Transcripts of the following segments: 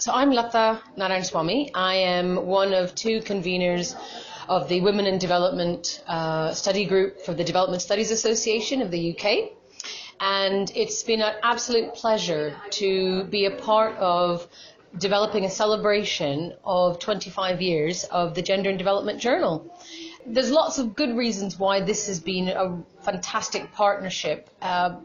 So I'm Latha Narayan I am one of two conveners of the Women in Development uh, Study Group for the Development Studies Association of the UK. And it's been an absolute pleasure to be a part of developing a celebration of 25 years of the Gender and Development Journal there's lots of good reasons why this has been a fantastic partnership. Uh,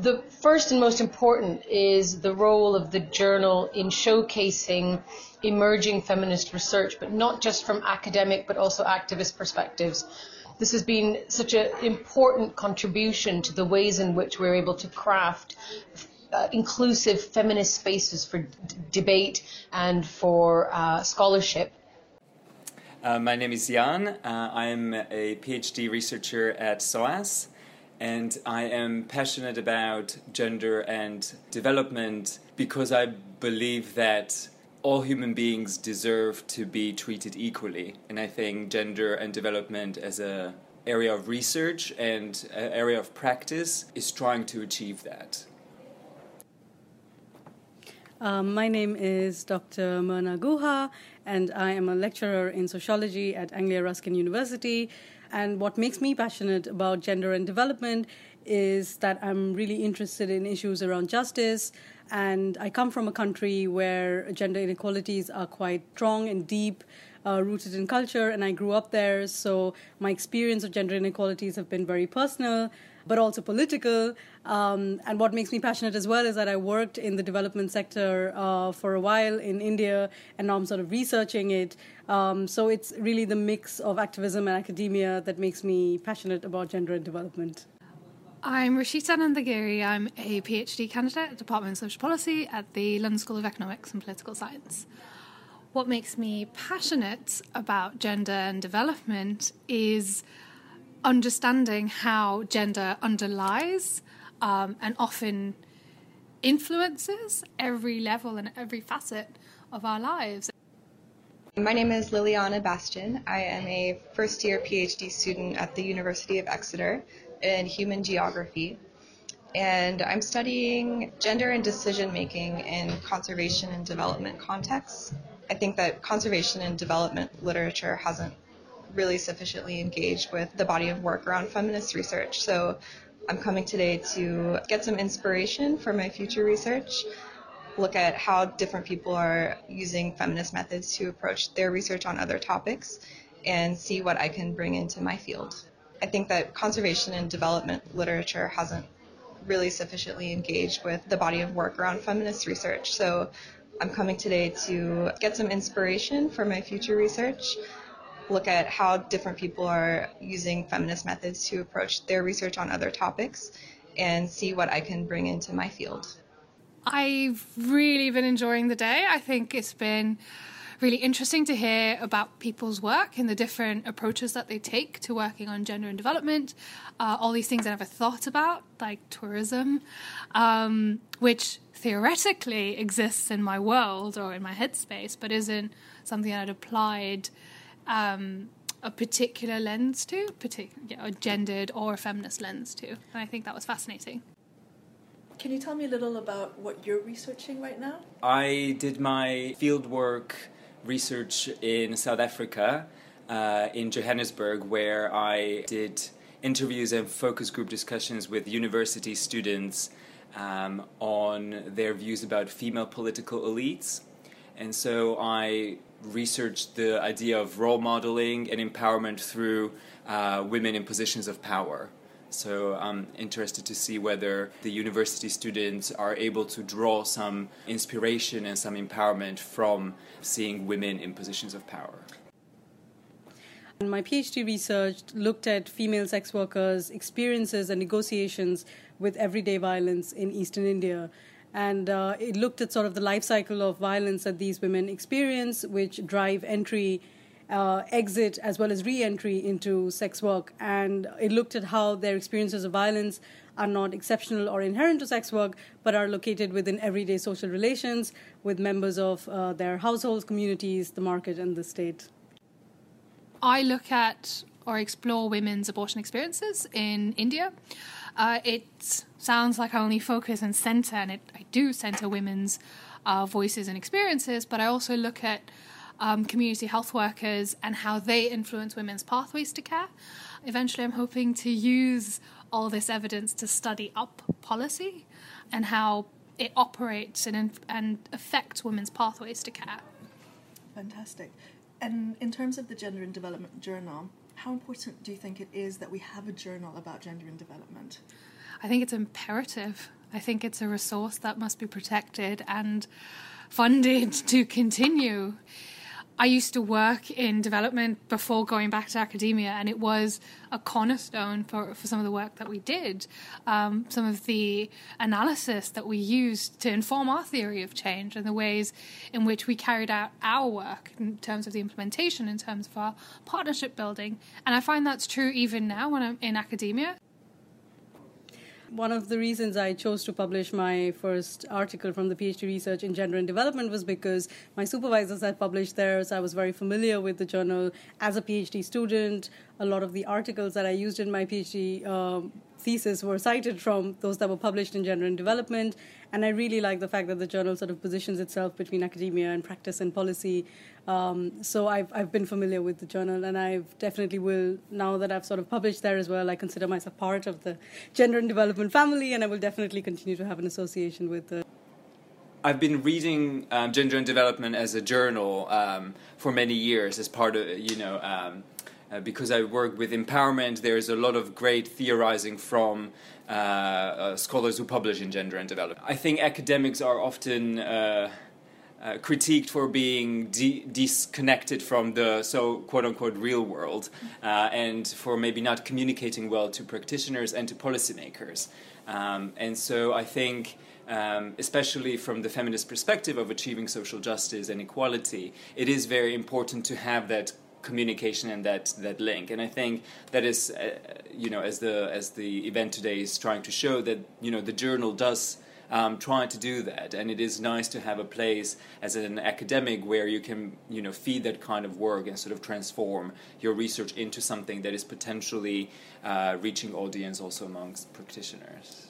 the first and most important is the role of the journal in showcasing emerging feminist research, but not just from academic but also activist perspectives. This has been such an important contribution to the ways in which we're able to craft uh, inclusive feminist spaces for d- debate and for uh, scholarship. Uh, my name is Jan. Uh, I'm a PhD researcher at SOAS, and I am passionate about gender and development because I believe that all human beings deserve to be treated equally. And I think gender and development as a area of research and an area of practice is trying to achieve that. Um, my name is Dr. Mirna Guha, and I am a lecturer in sociology at Anglia Ruskin University. And what makes me passionate about gender and development is that I'm really interested in issues around justice. And I come from a country where gender inequalities are quite strong and deep. Uh, rooted in culture, and I grew up there. So my experience of gender inequalities have been very personal but also political. Um, and what makes me passionate as well is that I worked in the development sector uh, for a while in India, and now I'm sort of researching it. Um, so it's really the mix of activism and academia that makes me passionate about gender and development. I'm Rishita Nandagiri. I'm a PhD candidate at Department of Social Policy at the London School of Economics and Political Science. What makes me passionate about gender and development is understanding how gender underlies um, and often influences every level and every facet of our lives. My name is Liliana Bastian. I am a first year PhD student at the University of Exeter in human geography. And I'm studying gender and decision making in conservation and development contexts. I think that conservation and development literature hasn't really sufficiently engaged with the body of work around feminist research. So I'm coming today to get some inspiration for my future research, look at how different people are using feminist methods to approach their research on other topics, and see what I can bring into my field. I think that conservation and development literature hasn't really sufficiently engaged with the body of work around feminist research. So I'm coming today to get some inspiration for my future research, look at how different people are using feminist methods to approach their research on other topics and see what I can bring into my field. I've really been enjoying the day. I think it's been really interesting to hear about people's work and the different approaches that they take to working on gender and development. Uh, all these things I never thought about, like tourism, um, which theoretically exists in my world or in my headspace, but isn't something I'd applied um, a particular lens to, partic- yeah, a gendered or a feminist lens to. And I think that was fascinating. Can you tell me a little about what you're researching right now? I did my fieldwork research in South Africa, uh, in Johannesburg, where I did interviews and focus group discussions with university students um, on their views about female political elites. And so I researched the idea of role modeling and empowerment through uh, women in positions of power. So I'm interested to see whether the university students are able to draw some inspiration and some empowerment from seeing women in positions of power. My PhD research looked at female sex workers' experiences and negotiations with everyday violence in eastern India and uh, it looked at sort of the life cycle of violence that these women experience, which drive entry, uh, exit, as well as re entry into sex work. And it looked at how their experiences of violence are not exceptional or inherent to sex work, but are located within everyday social relations with members of uh, their households, communities, the market, and the state. I look at or explore women's abortion experiences in India. Uh, it sounds like I only focus and center, and it, I do center women's uh, voices and experiences, but I also look at um, community health workers and how they influence women's pathways to care. Eventually, I'm hoping to use all this evidence to study up policy and how it operates and, and affects women's pathways to care. Fantastic. And in terms of the Gender and Development Journal, how important do you think it is that we have a journal about gender and development? I think it's imperative. I think it's a resource that must be protected and funded to continue. I used to work in development before going back to academia, and it was a cornerstone for, for some of the work that we did. Um, some of the analysis that we used to inform our theory of change and the ways in which we carried out our work in terms of the implementation, in terms of our partnership building. And I find that's true even now when I'm in academia. One of the reasons I chose to publish my first article from the PhD research in gender and development was because my supervisors had published there, so I was very familiar with the journal as a PhD student. A lot of the articles that I used in my PhD um, thesis were cited from those that were published in Gender and Development. And I really like the fact that the journal sort of positions itself between academia and practice and policy. Um, so I've, I've been familiar with the journal, and I definitely will, now that I've sort of published there as well, I consider myself part of the Gender and Development family, and I will definitely continue to have an association with the I've been reading um, Gender and Development as a journal um, for many years as part of, you know, um, uh, because I work with empowerment, there's a lot of great theorizing from uh, uh, scholars who publish in gender and development. I think academics are often uh, uh, critiqued for being de- disconnected from the so quote unquote real world uh, and for maybe not communicating well to practitioners and to policymakers. Um, and so I think. Um, especially from the feminist perspective of achieving social justice and equality, it is very important to have that communication and that that link. And i think that is uh, you know as the as the event today is trying to show that you know the journal does um, try to do that. And it is nice to have a place as an academic where you can you know feed that kind of work and sort of transform your research into something that is potentially uh, reaching audience also amongst practitioners